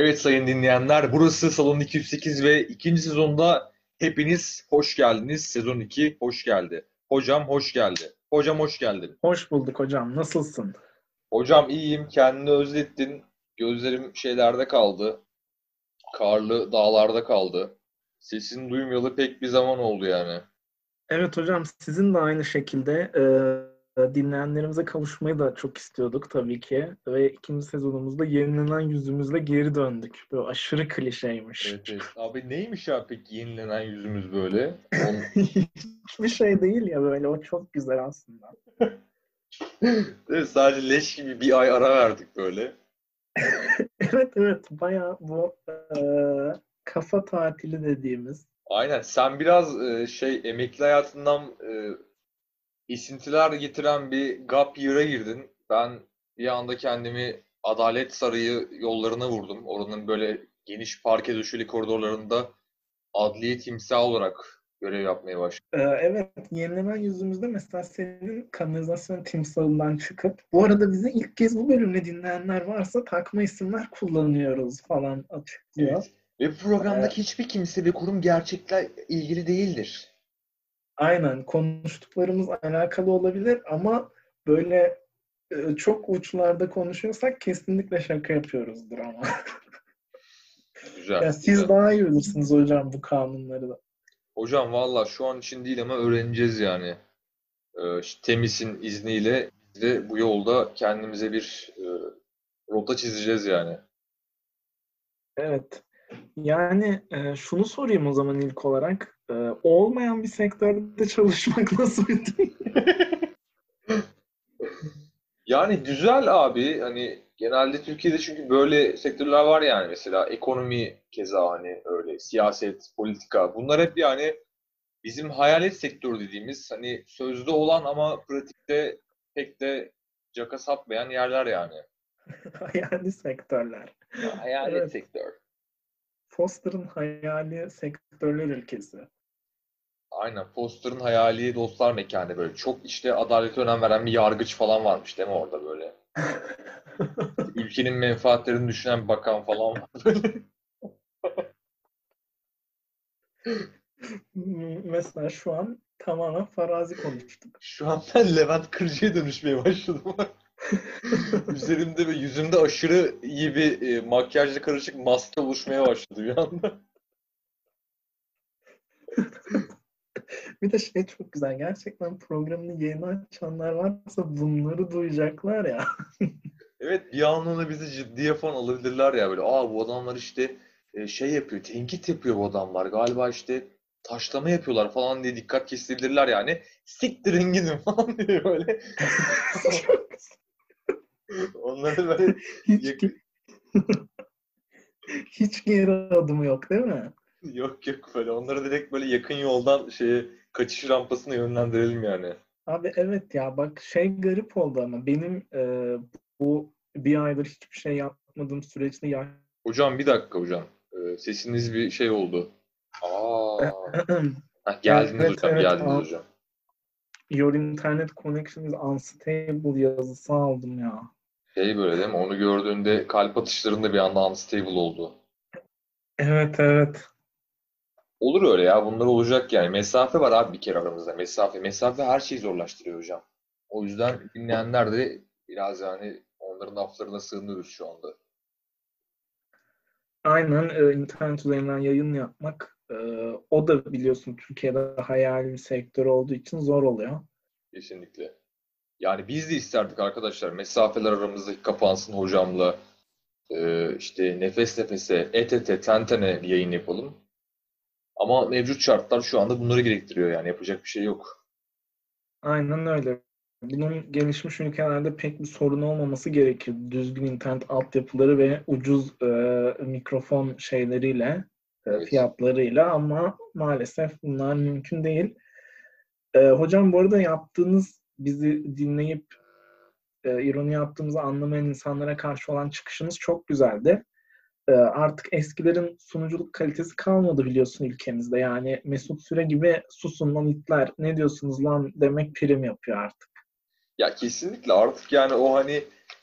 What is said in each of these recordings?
Evet sayın dinleyenler, burası Salon 208 ve ikinci sezonda hepiniz hoş geldiniz. Sezon 2 hoş geldi. Hocam hoş geldi. Hocam hoş geldin. Hoş bulduk hocam. Nasılsın? Hocam iyiyim. Kendini özlettin. Gözlerim şeylerde kaldı. Karlı dağlarda kaldı. Sesini duymayalı pek bir zaman oldu yani. Evet hocam sizin de aynı şekilde e, dinleyenlerimize kavuşmayı da çok istiyorduk tabii ki. Ve ikinci sezonumuzda yenilenen yüzümüzle geri döndük. Böyle aşırı klişeymiş. Evet, evet. Abi neymiş ya peki yenilenen yüzümüz böyle? Hiçbir şey değil ya böyle. O çok güzel aslında. evet, sadece leş gibi bir ay ara verdik böyle. evet evet. Bayağı bu e, kafa tatili dediğimiz. Aynen. Sen biraz e, şey emekli hayatından e, esintiler getiren bir gap year'a girdin. Ben bir anda kendimi Adalet Sarayı yollarına vurdum. Oranın böyle geniş parke döşeli koridorlarında adliye timsah olarak görev yapmaya başladım. Ee, evet, yenilenen yüzümüzde mesela senin kanalizasyon timsahından çıkıp bu arada bizi ilk kez bu bölümde dinleyenler varsa takma isimler kullanıyoruz falan açıklıyor. Evet. Ve programdaki ee, hiçbir kimse ve kurum gerçekle ilgili değildir. Aynen konuştuklarımız alakalı olabilir ama böyle e, çok uçlarda konuşuyorsak kesinlikle şaka yapıyoruzdur ama. Güzel. ya siz güzel. daha iyi bilirsiniz hocam bu kanunları da. Hocam valla şu an için değil ama öğreneceğiz yani. İşte Temis'in izniyle biz de bu yolda kendimize bir e, rota çizeceğiz yani. Evet. Yani e, şunu sorayım o zaman ilk olarak. E, olmayan bir sektörde çalışmak nasıl bir Yani güzel abi. Hani genelde Türkiye'de çünkü böyle sektörler var yani. Mesela ekonomi keza hani öyle. Siyaset, politika. Bunlar hep yani bizim hayalet sektör dediğimiz hani sözde olan ama pratikte pek de caka satmayan yerler yani. hayali sektörler. Ya, hayalet evet. sektör. Foster'ın hayali sektörler ülkesi. Aynen. Foster'ın hayali dostlar mekanı böyle. Çok işte adalete önem veren bir yargıç falan varmış değil mi orada böyle? Ülkenin menfaatlerini düşünen bir bakan falan var böyle. Mesela şu an tamamen farazi konuştuk. Şu an ben Levent Kırcı'ya dönüşmeye başladım. Üzerimde ve yüzümde aşırı iyi bir e, makyajla karışık maske oluşmaya başladı bir anda. bir de şey çok güzel. Gerçekten programını yeni açanlar varsa bunları duyacaklar ya. evet bir anlamda bizi ciddiye falan alabilirler ya böyle. Aa bu adamlar işte e, şey yapıyor, tenkit yapıyor bu adamlar. Galiba işte taşlama yapıyorlar falan diye dikkat kesilebilirler yani. Siktirin gidin falan diye böyle. Onları böyle hiç, hiç geri adımı yok değil mi? Yok yok böyle. Onları direkt böyle yakın yoldan şeye kaçış rampasına yönlendirelim yani. Abi evet ya bak şey garip oldu ama benim e, bu bir aydır hiçbir şey yapmadığım süreçte ya Hocam bir dakika hocam. Ee, sesiniz bir şey oldu. Aa. Heh, geldiniz evet, hocam, evet, geldiniz abi. hocam. Your internet connection is unstable yazısı aldım ya. Şey böyle değil mi? Onu gördüğünde kalp atışlarında bir anda unstable oldu. Evet evet. Olur öyle ya. Bunlar olacak yani. Mesafe var abi bir kere aramızda. Mesafe. Mesafe her şeyi zorlaştırıyor hocam. O yüzden dinleyenler de biraz yani onların laflarına sığınıyoruz şu anda. Aynen. E, internet üzerinden yayın yapmak e, o da biliyorsun Türkiye'de hayali bir sektör olduğu için zor oluyor. Kesinlikle. Yani biz de isterdik arkadaşlar mesafeler aramızdaki kapansın hocamla e, işte nefes nefese, et ete, ten tene bir yayın yapalım. Ama mevcut şartlar şu anda bunları gerektiriyor yani yapacak bir şey yok. Aynen öyle. Bunun gelişmiş ülkelerde pek bir sorun olmaması gerekir. Düzgün internet altyapıları ve ucuz e, mikrofon şeyleriyle, e, evet. fiyatlarıyla ama maalesef bunlar mümkün değil. E, hocam bu arada yaptığınız bizi dinleyip e, ironi yaptığımızı anlamayan insanlara karşı olan çıkışınız çok güzeldi. E, artık eskilerin sunuculuk kalitesi kalmadı biliyorsun ülkemizde. Yani Mesut Süre gibi susun lan itler ne diyorsunuz lan demek prim yapıyor artık. Ya kesinlikle artık yani o hani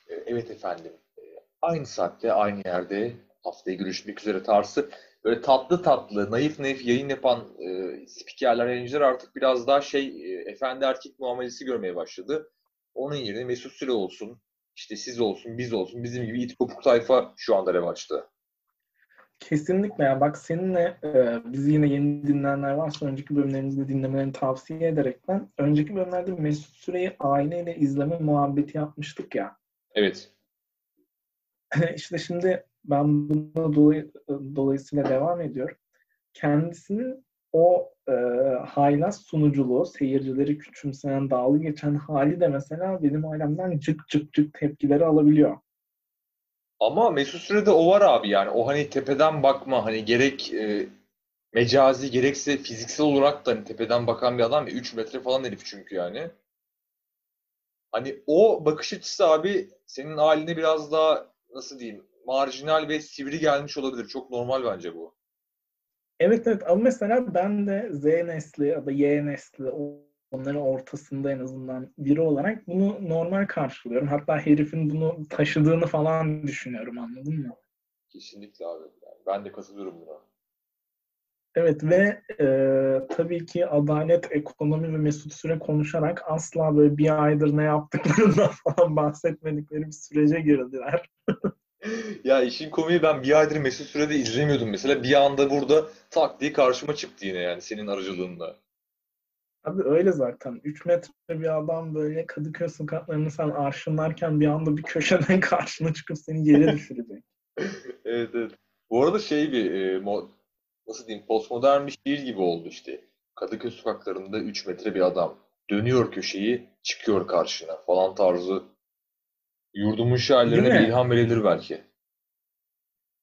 e, evet efendim e, aynı saatte aynı yerde haftaya görüşmek üzere tarzı böyle tatlı tatlı, naif naif yayın yapan e, spikerler, yayıncılar artık biraz daha şey e, efendi erkek muamelesi görmeye başladı. Onun yerine Mesut Süre olsun, işte siz olsun, biz olsun, bizim gibi it kopuk tayfa şu anda revaçta. Kesinlikle ya bak seninle e, bizi yine yeni dinleyenler varsa önceki bölümlerimizde dinlemelerini tavsiye ederek ben önceki bölümlerde Mesut Süreyi aileyle izleme muhabbeti yapmıştık ya. Evet. işte şimdi ben buna dolay, dolayısıyla devam ediyorum. Kendisinin o e, haylaz sunuculuğu, seyircileri küçümseyen, dalga geçen hali de mesela benim ailemden cık cık cık tepkileri alabiliyor. Ama Mesut Süre'de o var abi yani. O hani tepeden bakma hani gerek e, mecazi gerekse fiziksel olarak da hani tepeden bakan bir adam. 3 metre falan herif çünkü yani. Hani o bakış açısı abi senin haline biraz daha nasıl diyeyim marjinal ve sivri gelmiş olabilir. Çok normal bence bu. Evet evet ama mesela ben de Z nesli ya da Y nesli onların ortasında en azından biri olarak bunu normal karşılıyorum. Hatta herifin bunu taşıdığını falan düşünüyorum anladın mı? Kesinlikle abi. Yani ben de katılıyorum buna. Evet ve e, tabii ki adalet, ekonomi ve Mesut Süre konuşarak asla böyle bir aydır ne yaptıklarından falan bahsetmedikleri bir sürece girdiler. ya işin komiği ben bir aydır Mesut Süre'de izlemiyordum. Mesela bir anda burada tak diye karşıma çıktı yine yani senin aracılığında. Abi öyle zaten. 3 metre bir adam böyle Kadıköy sokaklarını sen arşınlarken bir anda bir köşeden karşına çıkıp seni yere düşürecek. evet evet. Bu arada şey bir e, mo- nasıl diyeyim postmodern bir şiir gibi oldu işte. Kadıköy sokaklarında 3 metre bir adam dönüyor köşeyi çıkıyor karşına falan tarzı yurdumun şairlerine bir ilham verebilir belki.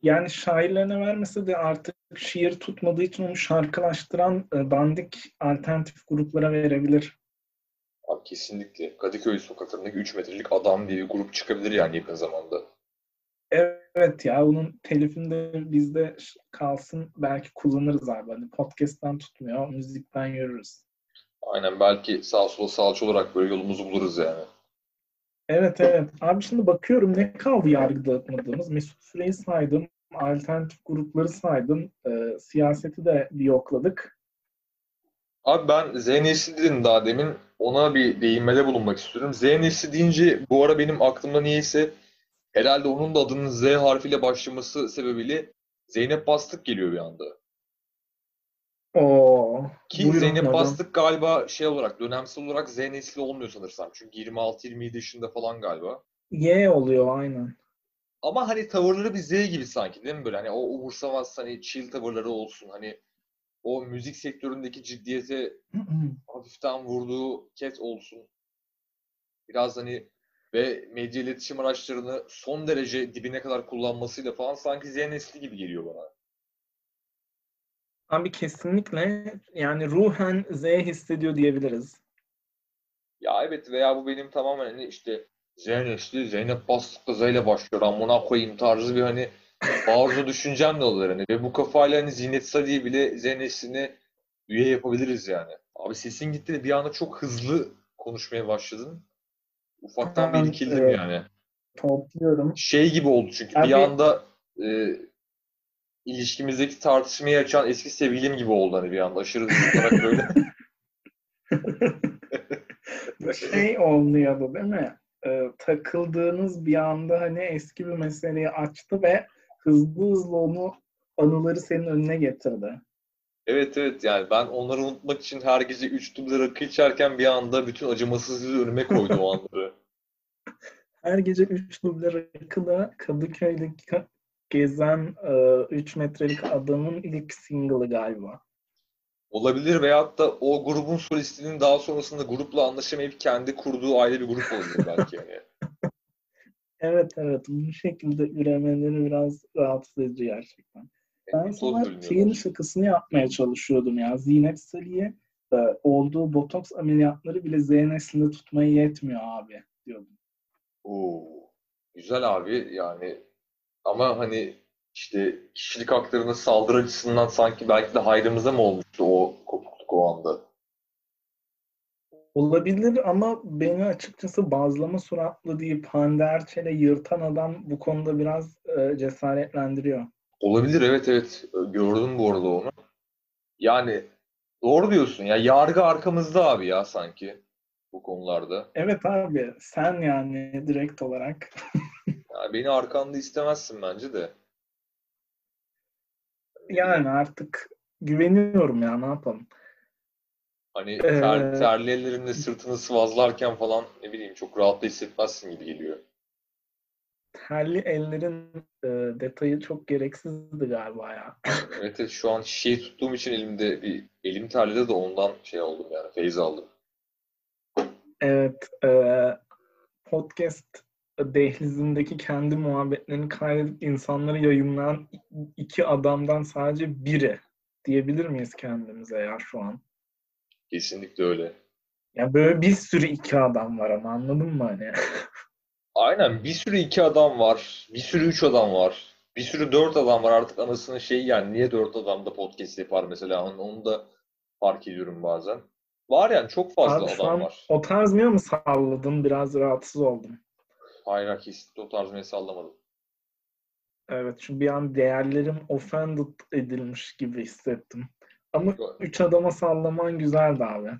Yani şairlerine vermese de artık şiir tutmadığı için onu şarkılaştıran e, dandik alternatif gruplara verebilir. Abi kesinlikle. Kadıköy sokaklarındaki 3 metrelik adam diye bir grup çıkabilir yani yakın zamanda. Evet ya bunun telifinde bizde kalsın belki kullanırız abi. Hani podcast'tan tutmuyor, müzikten yürürüz. Aynen belki sağ sola salça olarak böyle yolumuzu buluruz yani. Evet evet. Abi şimdi bakıyorum ne kaldı yargı dağıtmadığımız. Mesut Süreyi saydım, alternatif grupları saydım, e, siyaseti de bir yokladık. Abi ben Z nesli dedim daha demin. Ona bir değinmede bulunmak istiyorum. Z nesli deyince bu ara benim aklımda niyeyse herhalde onun da adının Z harfiyle başlaması sebebiyle Zeynep Bastık geliyor bir anda. Oo, Ki Zeynep. Bastık galiba şey olarak dönemsel olarak Z nesli olmuyor sanırsam. Çünkü 26-27 yaşında falan galiba. Y oluyor aynen. Ama hani tavırları bir Z gibi sanki değil mi böyle? Hani o umursamaz hani chill tavırları olsun. Hani o müzik sektöründeki ciddiyete hafiften vurduğu ket olsun. Biraz hani ve medya iletişim araçlarını son derece dibine kadar kullanmasıyla falan sanki Z nesli gibi geliyor bana. Abi kesinlikle yani ruhen Z hissediyor diyebiliriz. Ya evet veya bu benim tamamen hani işte Z nesli Zeynep Bastıklı Z ile başlıyor amına koyayım tarzı bir hani bazı düşüncem de olur hani ve bu kafayla hani Zinet Sadi'yi bile Z nesline üye yapabiliriz yani. Abi sesin gitti de bir anda çok hızlı konuşmaya başladın. Ufaktan bir irkildim evet. yani. Topluyorum. Şey gibi oldu çünkü Abi, bir anda e, ilişkimizdeki tartışmayı açan eski sevgilim gibi oldu hani bir anda aşırı olarak böyle. şey oluyordu değil mi? Ee, takıldığınız bir anda hani eski bir meseleyi açtı ve hızlı hızlı onu anıları senin önüne getirdi. Evet evet yani ben onları unutmak için her gece 3 duble rakı içerken bir anda bütün acımasızlığı önüme koydu o anları. her gece 3 duble rakıda Kadıköy'deki gezen 3 e, metrelik adamın ilk single'ı galiba. Olabilir veyahut da o grubun solistinin daha sonrasında grupla anlaşamayıp kendi kurduğu aile bir grup olabilir belki yani. evet evet bu şekilde üremeleri biraz rahatsız edici gerçekten. Ben sana şeyin şakasını yapmaya çalışıyordum ya. Zinet Salih'e e, olduğu botoks ameliyatları bile Z neslinde tutmaya yetmiyor abi diyordum. Oo, güzel abi yani ama hani işte kişilik haklarına saldırı açısından sanki belki de hayrımıza mı olmuştu o kopukluk o anda? Olabilir ama beni açıkçası bazlama suratlı deyip Hande Erçel'e yırtan adam bu konuda biraz e, cesaretlendiriyor. Olabilir evet evet. Gördüm bu arada onu. Yani doğru diyorsun ya yargı arkamızda abi ya sanki bu konularda. Evet abi sen yani direkt olarak. Yani beni arkanda istemezsin bence de. Yani artık güveniyorum ya ne yapalım. Hani ter, Ee, terli ellerinde sırtını sıvazlarken falan ne bileyim çok rahat da hissetmezsin gibi geliyor. terli ellerin e, detayı çok gereksizdi galiba ya. Evet, evet şu an şişeyi tuttuğum için elimde bir elim terledi de ondan şey oldum yani feyz aldım. Evet, e, podcast dehlizindeki kendi muhabbetlerini kaydedip insanları yayınlayan iki adamdan sadece biri diyebilir miyiz kendimize ya şu an? Kesinlikle öyle. Ya böyle bir sürü iki adam var ama anladın mı hani? Aynen bir sürü iki adam var. Bir sürü üç adam var. Bir sürü dört adam var artık anasının şeyi yani niye dört adam da podcast yapar mesela onu, da fark ediyorum bazen. Var yani çok fazla Abi adam var. o tarz mı salladın? Biraz rahatsız oldum. Kesinlikle o tarz mesaj sallamadım. Evet, çünkü bir an değerlerim offended edilmiş gibi hissettim. Ama Yo- üç adama sallaman güzeldi abi.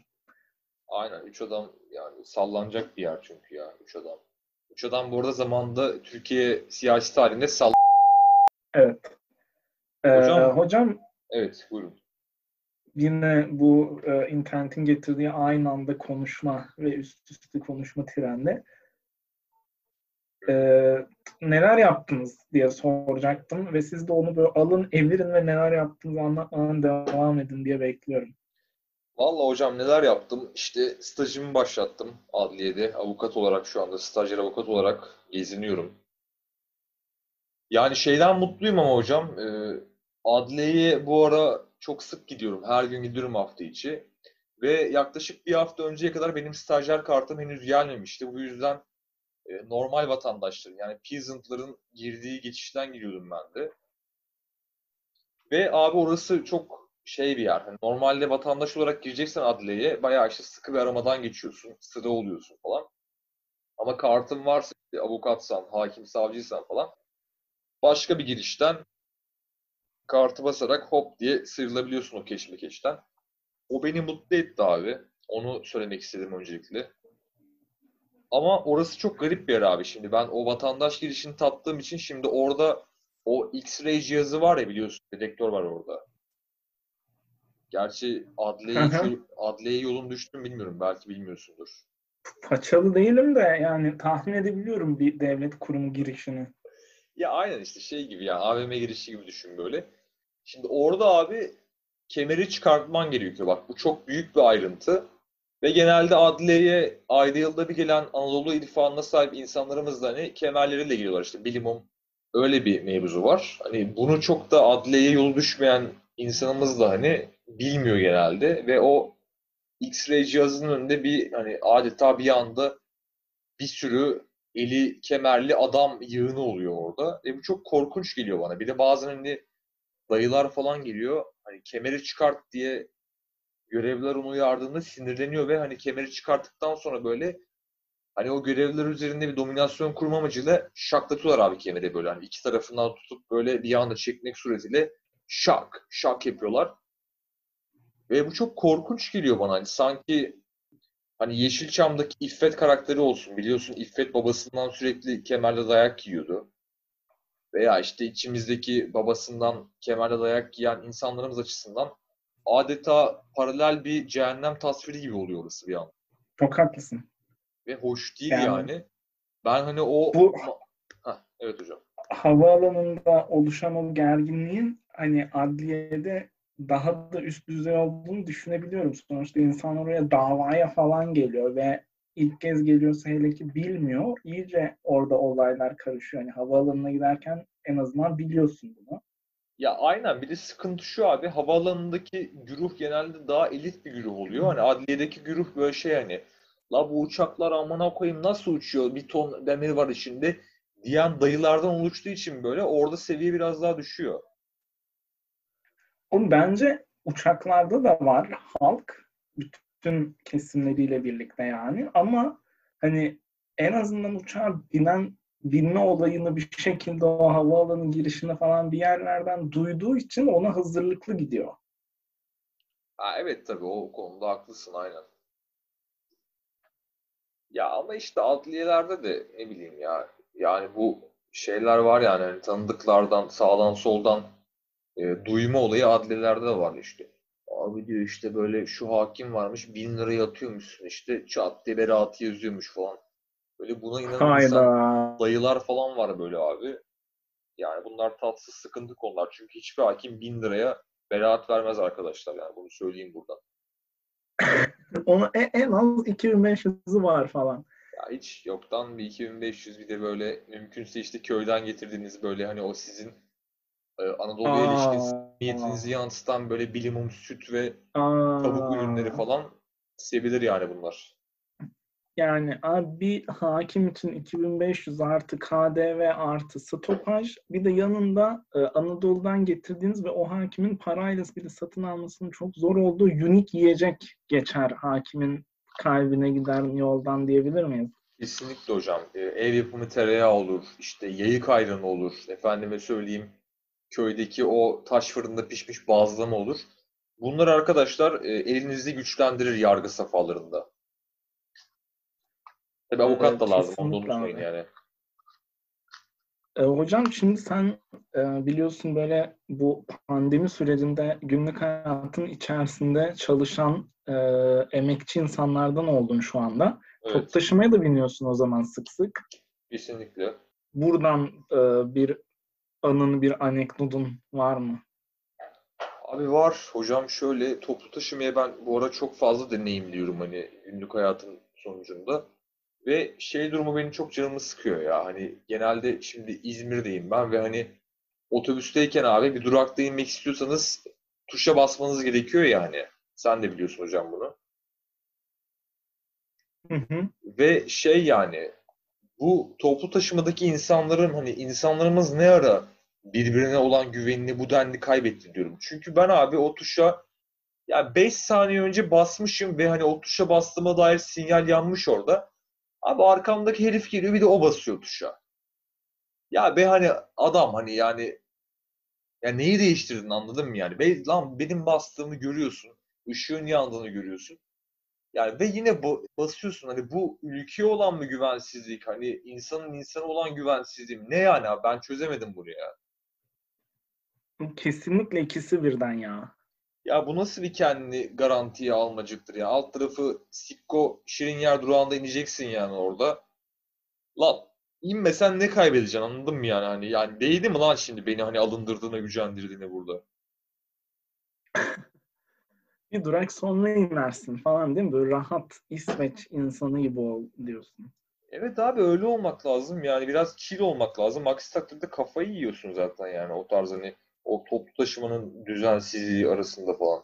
Aynen üç adam yani sallanacak bir yer çünkü ya üç adam. Üç adam bu arada zamanında Türkiye siyasi tarihinde sall... Evet. Ee, Hocam- hocam Evet buyurun. yine bu e, internetin getirdiği aynı anda konuşma ve üst üste konuşma trendi. Ee, neler yaptınız diye soracaktım ve siz de onu böyle alın, evirin ve neler yaptığınızı anlatmadan devam edin diye bekliyorum. Vallahi hocam neler yaptım? İşte stajımı başlattım adliyede. Avukat olarak şu anda stajyer avukat olarak geziniyorum. Yani şeyden mutluyum ama hocam. e, adliyeye bu ara çok sık gidiyorum. Her gün gidiyorum hafta içi. Ve yaklaşık bir hafta önceye kadar benim stajyer kartım henüz gelmemişti. Bu yüzden e, normal vatandaşların yani peasantların girdiği geçişten giriyordum ben de. Ve abi orası çok şey bir yer. Hani normalde vatandaş olarak gireceksen adliyeye bayağı işte sıkı bir aramadan geçiyorsun. Sıra oluyorsun falan. Ama kartın varsa işte avukatsan, hakim, savcıysan falan başka bir girişten kartı basarak hop diye sıyrılabiliyorsun o keşmekeşten. O beni mutlu etti abi. Onu söylemek istedim öncelikle. Ama orası çok garip bir yer abi. Şimdi ben o vatandaş girişini tattığım için şimdi orada o X-ray cihazı var ya biliyorsun. Dedektör var orada. Gerçi hı. adliyeye yolun düştü mü bilmiyorum. Belki bilmiyorsundur. Paçalı değilim de yani tahmin edebiliyorum bir devlet kurumu girişini. Ya aynen işte şey gibi ya AVM girişi gibi düşün böyle. Şimdi orada abi kemeri çıkartman gerekiyor. Bak bu çok büyük bir ayrıntı. Ve genelde adliyeye ayda yılda bir gelen Anadolu irfanına sahip insanlarımız da hani kemerleriyle geliyorlar. İşte bilimum öyle bir mevzu var. Hani bunu çok da adliyeye yolu düşmeyen insanımız da hani bilmiyor genelde ve o X-ray cihazının önünde bir hani adeta bir anda bir sürü eli kemerli adam yığını oluyor orada. Ve bu çok korkunç geliyor bana. Bir de bazen hani dayılar falan geliyor. Hani kemeri çıkart diye görevliler onu uyardığında sinirleniyor ve hani kemeri çıkarttıktan sonra böyle hani o görevliler üzerinde bir dominasyon kurma amacıyla şaklatıyorlar abi kemeri böyle. Hani iki tarafından tutup böyle bir anda çekmek suretiyle şak şak yapıyorlar. Ve bu çok korkunç geliyor bana. Hani sanki hani Yeşilçam'daki İffet karakteri olsun. Biliyorsun İffet babasından sürekli kemerle dayak yiyordu. Veya işte içimizdeki babasından kemerle dayak yiyen insanlarımız açısından adeta paralel bir cehennem tasviri gibi oluyor orası bir an. Çok haklısın. Ve hoş değil Yani- yani. Ben hani o... Bu- Heh, evet hocam. Havaalanında oluşan o gerginliğin hani adliyede daha da üst düzey olduğunu düşünebiliyorum. Sonuçta insan oraya davaya falan geliyor ve ilk kez geliyorsa hele ki bilmiyor. İyice orada olaylar karışıyor. Hani havaalanına giderken en azından biliyorsun bunu. Ya aynen bir de sıkıntı şu abi havaalanındaki güruh genelde daha elit bir güruh oluyor. Hani adliyedeki güruh böyle şey hani la bu uçaklar amına koyayım nasıl uçuyor bir ton demir var içinde diyen dayılardan oluştuğu için böyle orada seviye biraz daha düşüyor. Oğlum bence uçaklarda da var halk bütün kesimleriyle birlikte yani ama hani en azından uçağa binen binme olayını bir şekilde o havaalanı girişinde falan bir yerlerden duyduğu için ona hazırlıklı gidiyor. Ha, evet tabii o konuda haklısın aynen. Ya ama işte adliyelerde de ne bileyim ya yani bu şeyler var yani hani tanıdıklardan sağdan soldan e, duyma olayı adliyelerde de var işte. Abi diyor işte böyle şu hakim varmış bin lira yatıyormuşsun işte çat diye beraatı yazıyormuş falan. Böyle buna Hayda. dayılar falan var böyle abi. Yani bunlar tatsız sıkıntı konular. Çünkü hiçbir hakim bin liraya beraat vermez arkadaşlar yani bunu söyleyeyim buradan. Ona en, en az 2500'ü var falan. Ya hiç yoktan bir 2500 bir de böyle mümkünse işte köyden getirdiğiniz böyle hani o sizin e, Anadolu'ya ilişkin niyetinizi yansıtan böyle bilimum süt ve aa. tavuk ürünleri falan sevilir yani bunlar. Yani bir hakim için 2500 artı KDV artı stopaj bir de yanında e, Anadolu'dan getirdiğiniz ve o hakimin parayla bir satın almasının çok zor olduğu unik yiyecek geçer hakimin kalbine giden yoldan diyebilir miyiz? Kesinlikle hocam. E, ev yapımı tereyağı olur, işte yayık ayranı olur, efendime söyleyeyim köydeki o taş fırında pişmiş bazlama olur. Bunlar arkadaşlar e, elinizi güçlendirir yargı safhalarında. Tabii avukat da Ee, lazım, onu da unutmayın abi. yani. E, hocam şimdi sen e, biliyorsun böyle bu pandemi sürecinde günlük hayatın içerisinde çalışan e, emekçi insanlardan oldun şu anda. Top Evet, taşımaya da biniyorsun o zaman sık sık. kesinlikle. Buradan e, bir anın, bir anekdotun var mı? Abi var hocam şöyle toplu taşımaya ben bu ara çok fazla deneyimliyorum hani günlük hayatın sonucunda. Ve şey durumu benim çok canımı sıkıyor ya. Hani genelde şimdi İzmir'deyim ben ve hani otobüsteyken abi bir durakta inmek istiyorsanız tuşa basmanız gerekiyor yani. Sen de biliyorsun hocam bunu. Hı hı. Ve şey yani bu toplu taşımadaki insanların hani insanlarımız ne ara birbirine olan güvenini bu denli kaybetti diyorum. Çünkü ben abi o tuşa ya 5 saniye önce basmışım ve hani o tuşa bastığıma dair sinyal yanmış orada. Abi arkamdaki herif geliyor bir de o basıyor tuşa. Ya be hani adam hani yani ya neyi değiştirdin anladın mı yani? Be, lan benim bastığımı görüyorsun. Işığın yandığını görüyorsun. Yani ve yine bu, basıyorsun hani bu ülkeye olan mı güvensizlik hani insanın insana olan güvensizliği? Ne yani abi ben çözemedim bunu ya. Kesinlikle ikisi birden ya. Ya bu nasıl bir kendini garantiye almacıktır ya. Alt tarafı Sikko Şirin Yer durağında ineceksin yani orada. Lan inmesen ne kaybedeceksin anladın mı yani hani yani değdi mi lan şimdi beni hani alındırdığına gücendirdiğine burada. Bir durak sonra inersin falan değil mi? Böyle rahat İsveç insanı gibi ol diyorsun. Evet abi öyle olmak lazım yani biraz chill olmak lazım. Aksi takdirde kafayı yiyorsun zaten yani o tarz hani o toplu taşımanın düzensizliği arasında falan.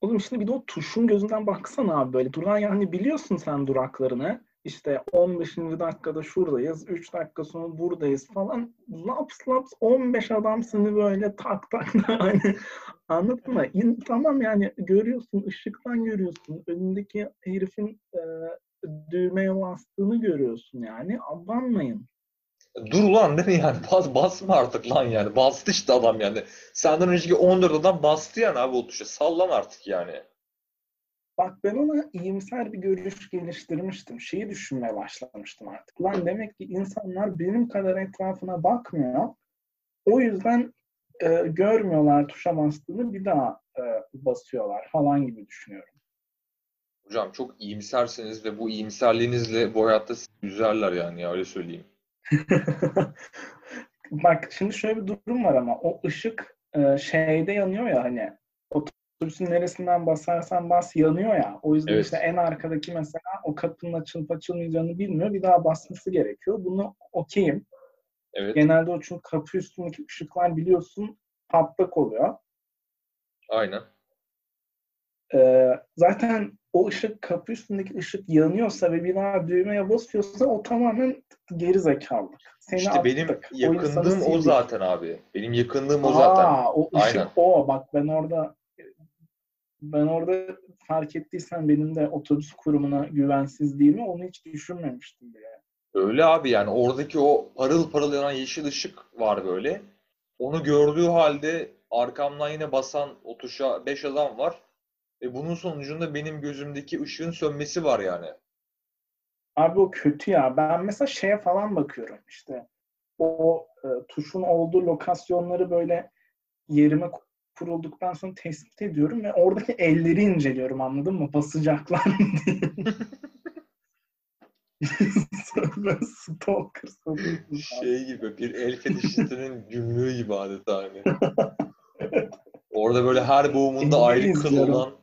Oğlum şimdi bir de o tuşun gözünden baksana abi böyle. Duran yani biliyorsun sen duraklarını. İşte 15. dakikada şuradayız, 3 dakika sonra buradayız falan. Laps laps 15 adam seni böyle tak tak hani anladın mı? İn, tamam yani görüyorsun, ışıktan görüyorsun. Önündeki herifin e, düğmeye bastığını görüyorsun yani. Abanmayın. Dur ulan değil mi yani? Bas, basma artık lan yani. Bastı işte adam yani. Senden önceki 14 adam bastı yani abi o tuşa. Sallan artık yani. Bak ben ona iyimser bir görüş geliştirmiştim. Şeyi düşünmeye başlamıştım artık. Lan demek ki insanlar benim kadar etrafına bakmıyor. O yüzden e, görmüyorlar tuşa bastığını bir daha e, basıyorlar falan gibi düşünüyorum. Hocam çok iyimsersiniz ve bu iyimserliğinizle bu hayatta sizi üzerler yani ya öyle söyleyeyim. Bak şimdi şöyle bir durum var ama o ışık e, şeyde yanıyor ya hani otobüsün neresinden basarsan bas yanıyor ya. O yüzden Evet. işte en arkadaki mesela o kapının açılıp açılmayacağını bilmiyor. Bir daha basması gerekiyor. Bunu okeyim. Evet. Genelde o çünkü kapı üstündeki ışıklar biliyorsun patlak oluyor. Aynen. Ee, zaten o ışık kapı üstündeki ışık yanıyorsa ve bir daha düğmeye basıyorsa o tamamen geri zekalılık. Seni İşte benim attık. O insanı yakındığım o sildik. zaten abi. Benim yakındığım o zaten. Aa, o ışık Aynen. o. Bak ben orada ben orada fark ettiysen benim de otobüs kurumuna güvensizliğimi onu hiç düşünmemiştim bile. Öyle abi yani oradaki o parıl parıl yanan yeşil ışık var böyle. Onu gördüğü halde arkamdan yine basan o tuşa 5 adam var. Ve bunun sonucunda benim gözümdeki ışığın sönmesi var yani. Abi o kötü ya. Ben mesela şeye falan bakıyorum işte. O e, tuşun olduğu lokasyonları böyle yerime kurulduktan sonra tespit ediyorum ve oradaki elleri inceliyorum anladın mı? Basacaklar diye. Stalker. Şey gibi bir el fetişistinin gümrüğü gibi adeta hani. Orada böyle her boğumunda ayrı kıl olan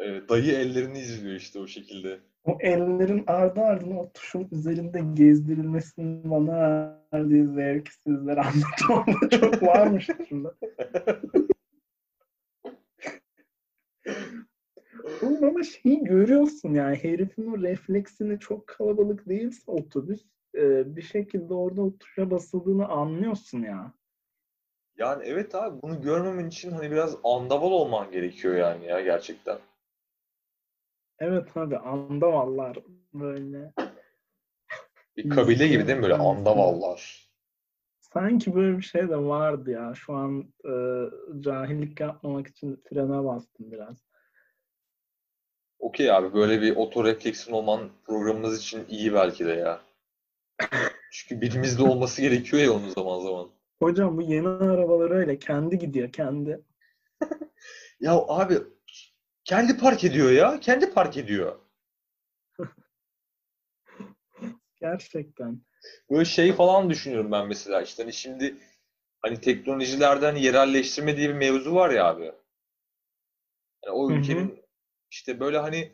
evet, dayı ellerini izliyor işte o şekilde. O ellerin ardı ardına o tuşun üzerinde gezdirilmesinin bana verdiği zevki sizlere anlatamam. Çok varmış içinde. Oğlum ama şeyi görüyorsun yani herifin o refleksini çok kalabalık değilse otobüs e, bir şekilde orada o tuşa basıldığını anlıyorsun ya. Yani evet abi bunu görmemen için hani biraz andaval olman gerekiyor yani ya gerçekten. Evet abi andavallar böyle. Bir kabile gibi değil mi böyle andavallar? Sanki böyle bir şey de vardı ya. Şu an e, cahillik yapmamak için frene bastım biraz. Okey abi böyle bir otorefleksin olman programımız için iyi belki de ya. Çünkü birimizde olması gerekiyor ya onun zaman zaman. Hocam bu yeni arabalar öyle. Kendi gidiyor kendi. Ya abi kendi park ediyor ya. Kendi park ediyor. Gerçekten. Böyle şey falan düşünüyorum ben mesela işte hani şimdi hani teknolojilerden yerelleştirme diye bir mevzu var ya abi. Yani o Hı hı. ülkenin işte böyle hani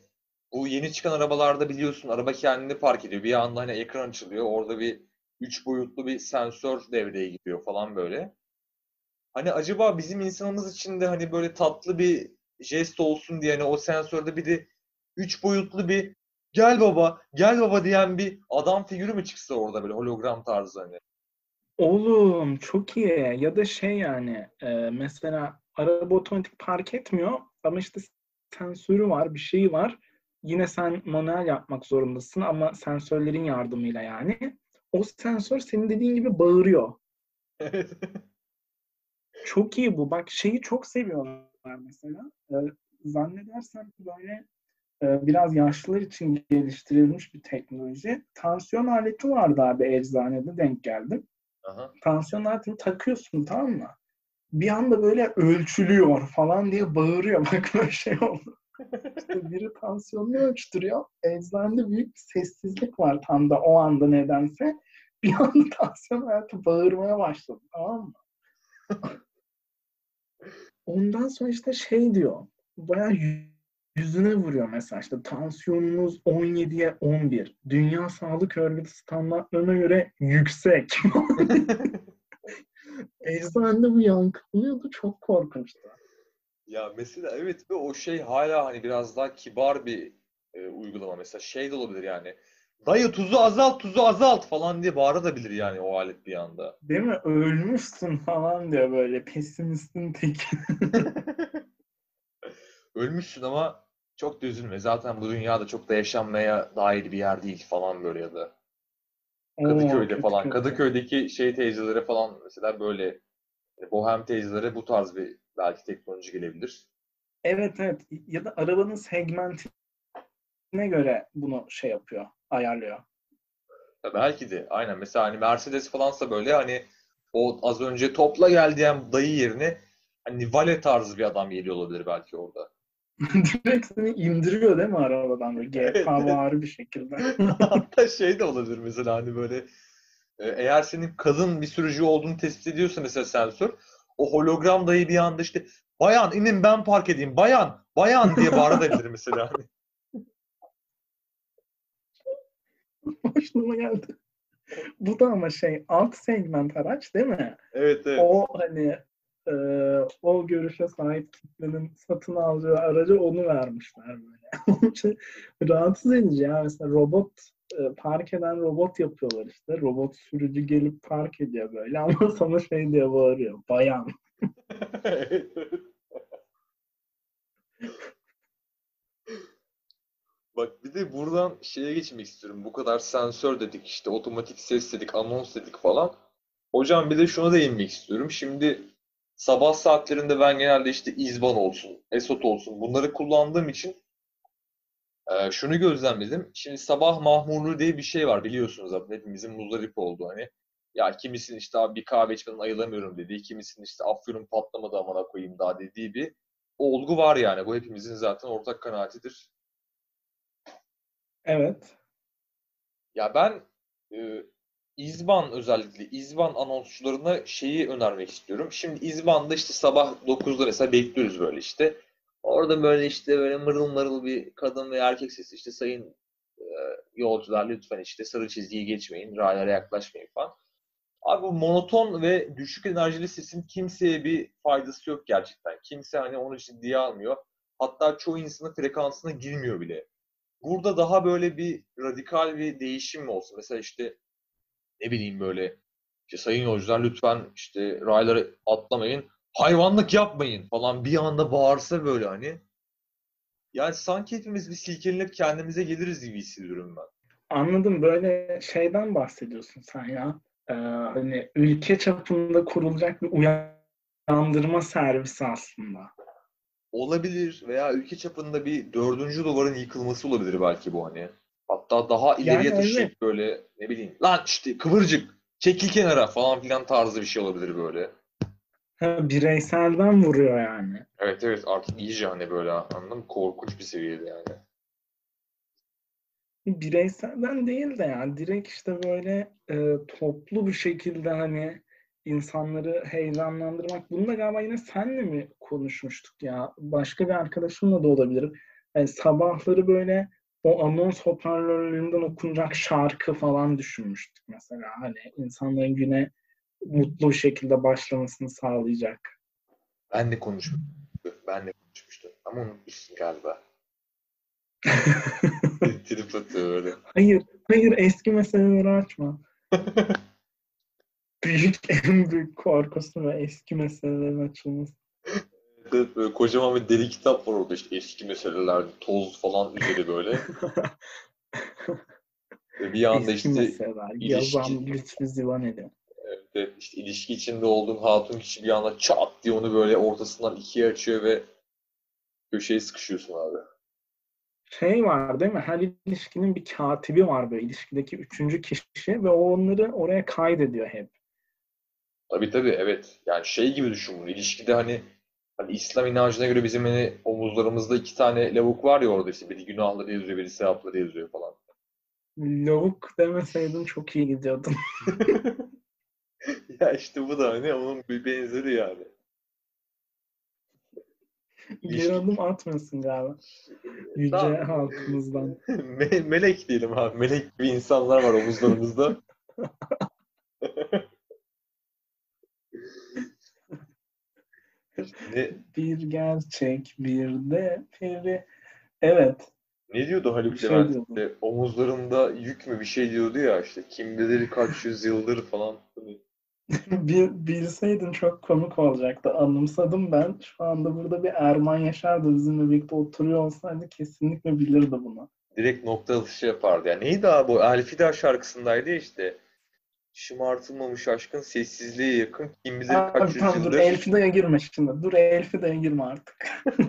bu yeni çıkan arabalarda biliyorsun araba kendini park ediyor. Bir anda hani ekran açılıyor. Orada bir üç boyutlu bir sensör devreye giriyor falan böyle. Hani acaba bizim insanımız için de hani böyle tatlı bir jest olsun diye hani o sensörde bir de üç boyutlu bir gel baba gel baba diyen bir adam figürü mü çıksa orada böyle hologram tarzı hani. Oğlum çok iyi. Ya da şey yani e, mesela araba otomatik park etmiyor ama işte sensörü var, bir şeyi var. Yine sen manuel yapmak zorundasın ama sensörlerin yardımıyla yani. O sensör senin dediğin gibi bağırıyor. Çok iyi bu. Bak şeyi çok seviyorlar mesela. Ee, zannedersem böyle e, biraz yaşlılar için geliştirilmiş bir teknoloji. Tansiyon aleti vardı abi eczanede denk geldim. Aha. Tansiyon aletini takıyorsun tamam mı? Bir anda böyle ölçülüyor falan diye bağırıyor. Bak böyle şey oldu. İşte biri tansiyonunu ölçtürüyor. Eczanede büyük bir sessizlik var tam da o anda nedense. Bir anda tansiyon aleti bağırmaya başladı tamam mı? Ondan sonra işte şey diyor. Bayağı yü- yüzüne vuruyor mesela işte tansiyonunuz 17'ye 11. Dünya Sağlık Örgütü standartlarına göre yüksek. Eczanede bu yankılanıyordu. Çok korkunçtu. Ya mesela evet ve o şey hala hani biraz daha kibar bir e, uygulama. Mesela şey de olabilir yani. Dayı tuzu azalt, tuzu azalt falan diye bağırabilir yani o alet bir anda. Değil mi? Ölmüşsün falan diyor böyle pesimistin teki. Ölmüşsün ama çok da üzülme. Zaten bu dünyada çok da yaşanmaya dair bir yer değil falan böyle ya da. Oo, Kadıköy'de kötü falan. Kadıköy'deki şey teyzelere falan mesela böyle e, bohem teyzelere bu tarz bir belki teknoloji gelebilir. Evet evet. Ya da arabanın segmentine göre bunu şey yapıyor, ayarlıyor. Ya belki de aynen mesela hani Mercedes falansa böyle hani o az önce topla gel diyen dayı yerine hani vale tarzı bir adam geliyor olabilir belki orada. Direkt seni indiriyor değil mi arabadan böyle evet. vari bir şekilde. Hatta şey de olabilir mesela hani böyle e, eğer senin kadın bir sürücü olduğunu tespit ediyorsa mesela sensör o hologram dayı bir anda işte bayan inin ben park edeyim bayan bayan diye bağırabilir mesela. Hoşuma geldi. Bu da ama şey alt segment araç değil mi? Evet evet. O hani e, o görüşe sahip kitlenin satın alacağı araca onu vermişler böyle. Rahatsız edici ya. Mesela robot e, park eden robot yapıyorlar işte. Robot sürücü gelip park ediyor böyle ama sana şey diye bağırıyor. Bayan. Bak bir de buradan şeye geçmek istiyorum. Bu kadar sensör dedik, işte otomatik ses dedik, anons dedik falan. Hocam bir de şuna değinmek istiyorum. Şimdi sabah saatlerinde ben genelde işte İzban olsun, Esot olsun bunları kullandığım için e, şunu gözlemledim. Şimdi sabah mahmurluğu diye bir şey var biliyorsunuz zaten hepimizin muzdarip olduğu hani. Ya kimisinin işte abi bir kahve içmeden ayılamıyorum dediği, kimisinin işte afyonum patlamadı amına koyayım daha dediği bir olgu var yani. Bu hepimizin zaten ortak kanaatidir. Evet. Ya ben e, İzban özellikle İzban anonsçularına şeyi önermek istiyorum. Şimdi İzban'da işte sabah 9'da mesela bekliyoruz böyle işte. Orada böyle işte böyle mırıl mırıl bir kadın ve erkek sesi işte sayın yolcular lütfen işte sarı çizgiyi geçmeyin, raylara yaklaşmayın falan. Abi bu monoton ve düşük enerjili sesin kimseye bir faydası yok gerçekten. Kimse hani onu ciddiye almıyor. Hatta çoğu insanın frekansına girmiyor bile. Burada daha böyle bir radikal bir değişim mi olsun? Mesela işte ne bileyim böyle işte sayın yolcular lütfen işte rayları atlamayın, hayvanlık yapmayın falan bir anda bağırsa böyle hani. Yani sanki hepimiz bir silkelenip kendimize geliriz gibi hissediyorum ben. Anladım. Böyle şeyden bahsediyorsun sen ya. Ee, hani ülke çapında kurulacak bir uyandırma servisi aslında. Olabilir veya ülke çapında bir dördüncü duvarın yıkılması olabilir belki bu hani. Hatta daha ileriye Yani taşıyıp evet. böyle ne bileyim lan işte kıvırcık çekil kenara falan filan tarzı bir şey olabilir böyle. Ha, bireyselden vuruyor yani. Evet evet artık iyice hani böyle anladın mı? Korkunç bir seviyede yani. Bireyselden değil de yani direkt işte böyle e, toplu bir şekilde hani insanları heyecanlandırmak. Bunu da galiba yine senle mi konuşmuştuk ya? Başka bir arkadaşımla da olabilir. Yani sabahları böyle o anons hoparlörlerinden okunacak şarkı falan düşünmüştük mesela. Hani insanların güne mutlu bir şekilde başlamasını sağlayacak. Ben de konuşmuştum. Ben de konuşmuştum. Ama unutmuşsun galiba. Trip atıyor öyle. Hayır, hayır eski meseleleri açma. Büyük en büyük korkusu ve eski meselelerin açılması. Evet, böyle kocaman bir deri kitap var orada işte eski meseleler, toz falan üzeri böyle. Bir anda Eski işte meseleler. ilişki- Yazan Lütfü Zivaneli. Evet, işte ilişki içinde olduğun hatun kişi bir anda çat diye onu böyle ortasından ikiye açıyor ve köşeye sıkışıyorsun abi. Şey var değil mi? Her ilişkinin bir katibi var böyle ilişkideki üçüncü kişi ve o onları oraya kaydediyor hep. Tabii tabii evet. Yani şey gibi düşün bunu. İlişkide hani hani İslam inancına göre bizim hani omuzlarımızda iki tane lavuk var ya orada işte biri günahları yazıyor, biri sevapları yazıyor falan. Lavuk demeseydin çok iyi gidiyordun. Ya işte bu da hani onun bir benzeri yani. Bir adım atmıyorsun galiba. Yüce Tamam. halkımızdan. Me- melek diyelim abi. Melek gibi insanlar var omuzlarımızda. ne, Bir gerçek, bir de peri. Evet. ne diyordu Haluk şey Levent? diyordu. İşte omuzlarımda yük mü bir şey diyordu ya işte kim bilir kaç yüzyıldır falan. Hani Bir, bilseydin çok komik olacaktı. Anımsadım ben. Şu anda burada bir Erman Yaşar da bizimle birlikte oturuyor olsaydı kesinlikle bilirdi bunu. direkt nokta atışı yapardı. Yani neydi abi bu Elfida şarkısındaydı işte. Şımartılmamış aşkın sessizliğe yakın kim bilir kaç Abi tamam dur. Elfida'ya girme şimdi. Dur Elfida'ya girme artık.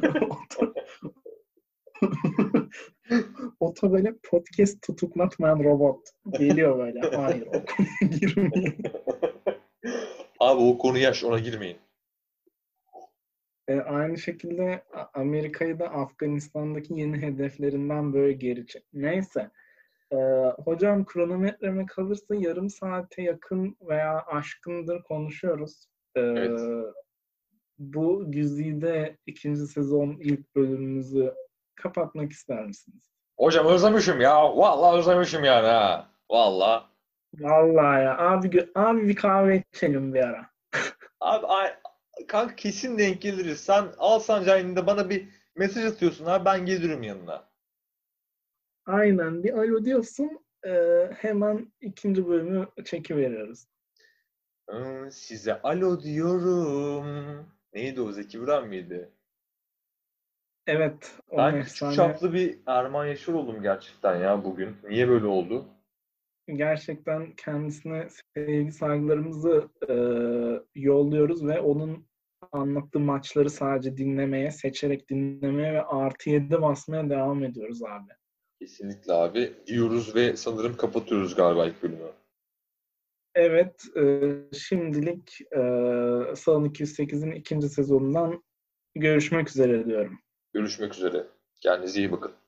Oto böyle podcast tutuklatmayan robot. Geliyor böyle. Hayır o konuya girmeyin. Abi o konu yaş ona girmeyin. E, aynı şekilde Amerika'yı da Afganistan'daki yeni hedeflerinden böyle geri çek. Neyse. E, hocam kronometreme kalırsa yarım saate yakın veya aşkındır konuşuyoruz. E, Evet. Bu güzide ikinci sezon ilk bölümümüzü kapatmak ister misiniz? Hocam özlemişim ya. Vallahi özlemişim yani ha. Vallahi. Vallahi ya abi abi bir kahve içelim bir ara. Abi ay, kanka kesin denk geliriz. Sen Alsancak'ında bana bir mesaj atıyorsun abi ben gelirim yanına. Aynen bir alo diyorsun e, hemen ikinci bölümü çekiveriyoruz. Hı, size alo diyorum. Neydi o Zeki Müren miydi? Evet. o Ben efsane- küçük çaplı bir Erman Yaşar oldum gerçekten ya bugün. Niye böyle oldu? Gerçekten kendisine sevgi saygılarımızı e, yolluyoruz ve onun anlattığı maçları sadece dinlemeye, seçerek dinlemeye ve artı yedi basmaya devam ediyoruz abi. Kesinlikle abi. Diyoruz ve sanırım kapatıyoruz galiba ilk bölümü. Evet, e, şimdilik e, Salon 208'in ikinci sezonundan görüşmek üzere diyorum. Görüşmek üzere. Kendinize iyi bakın.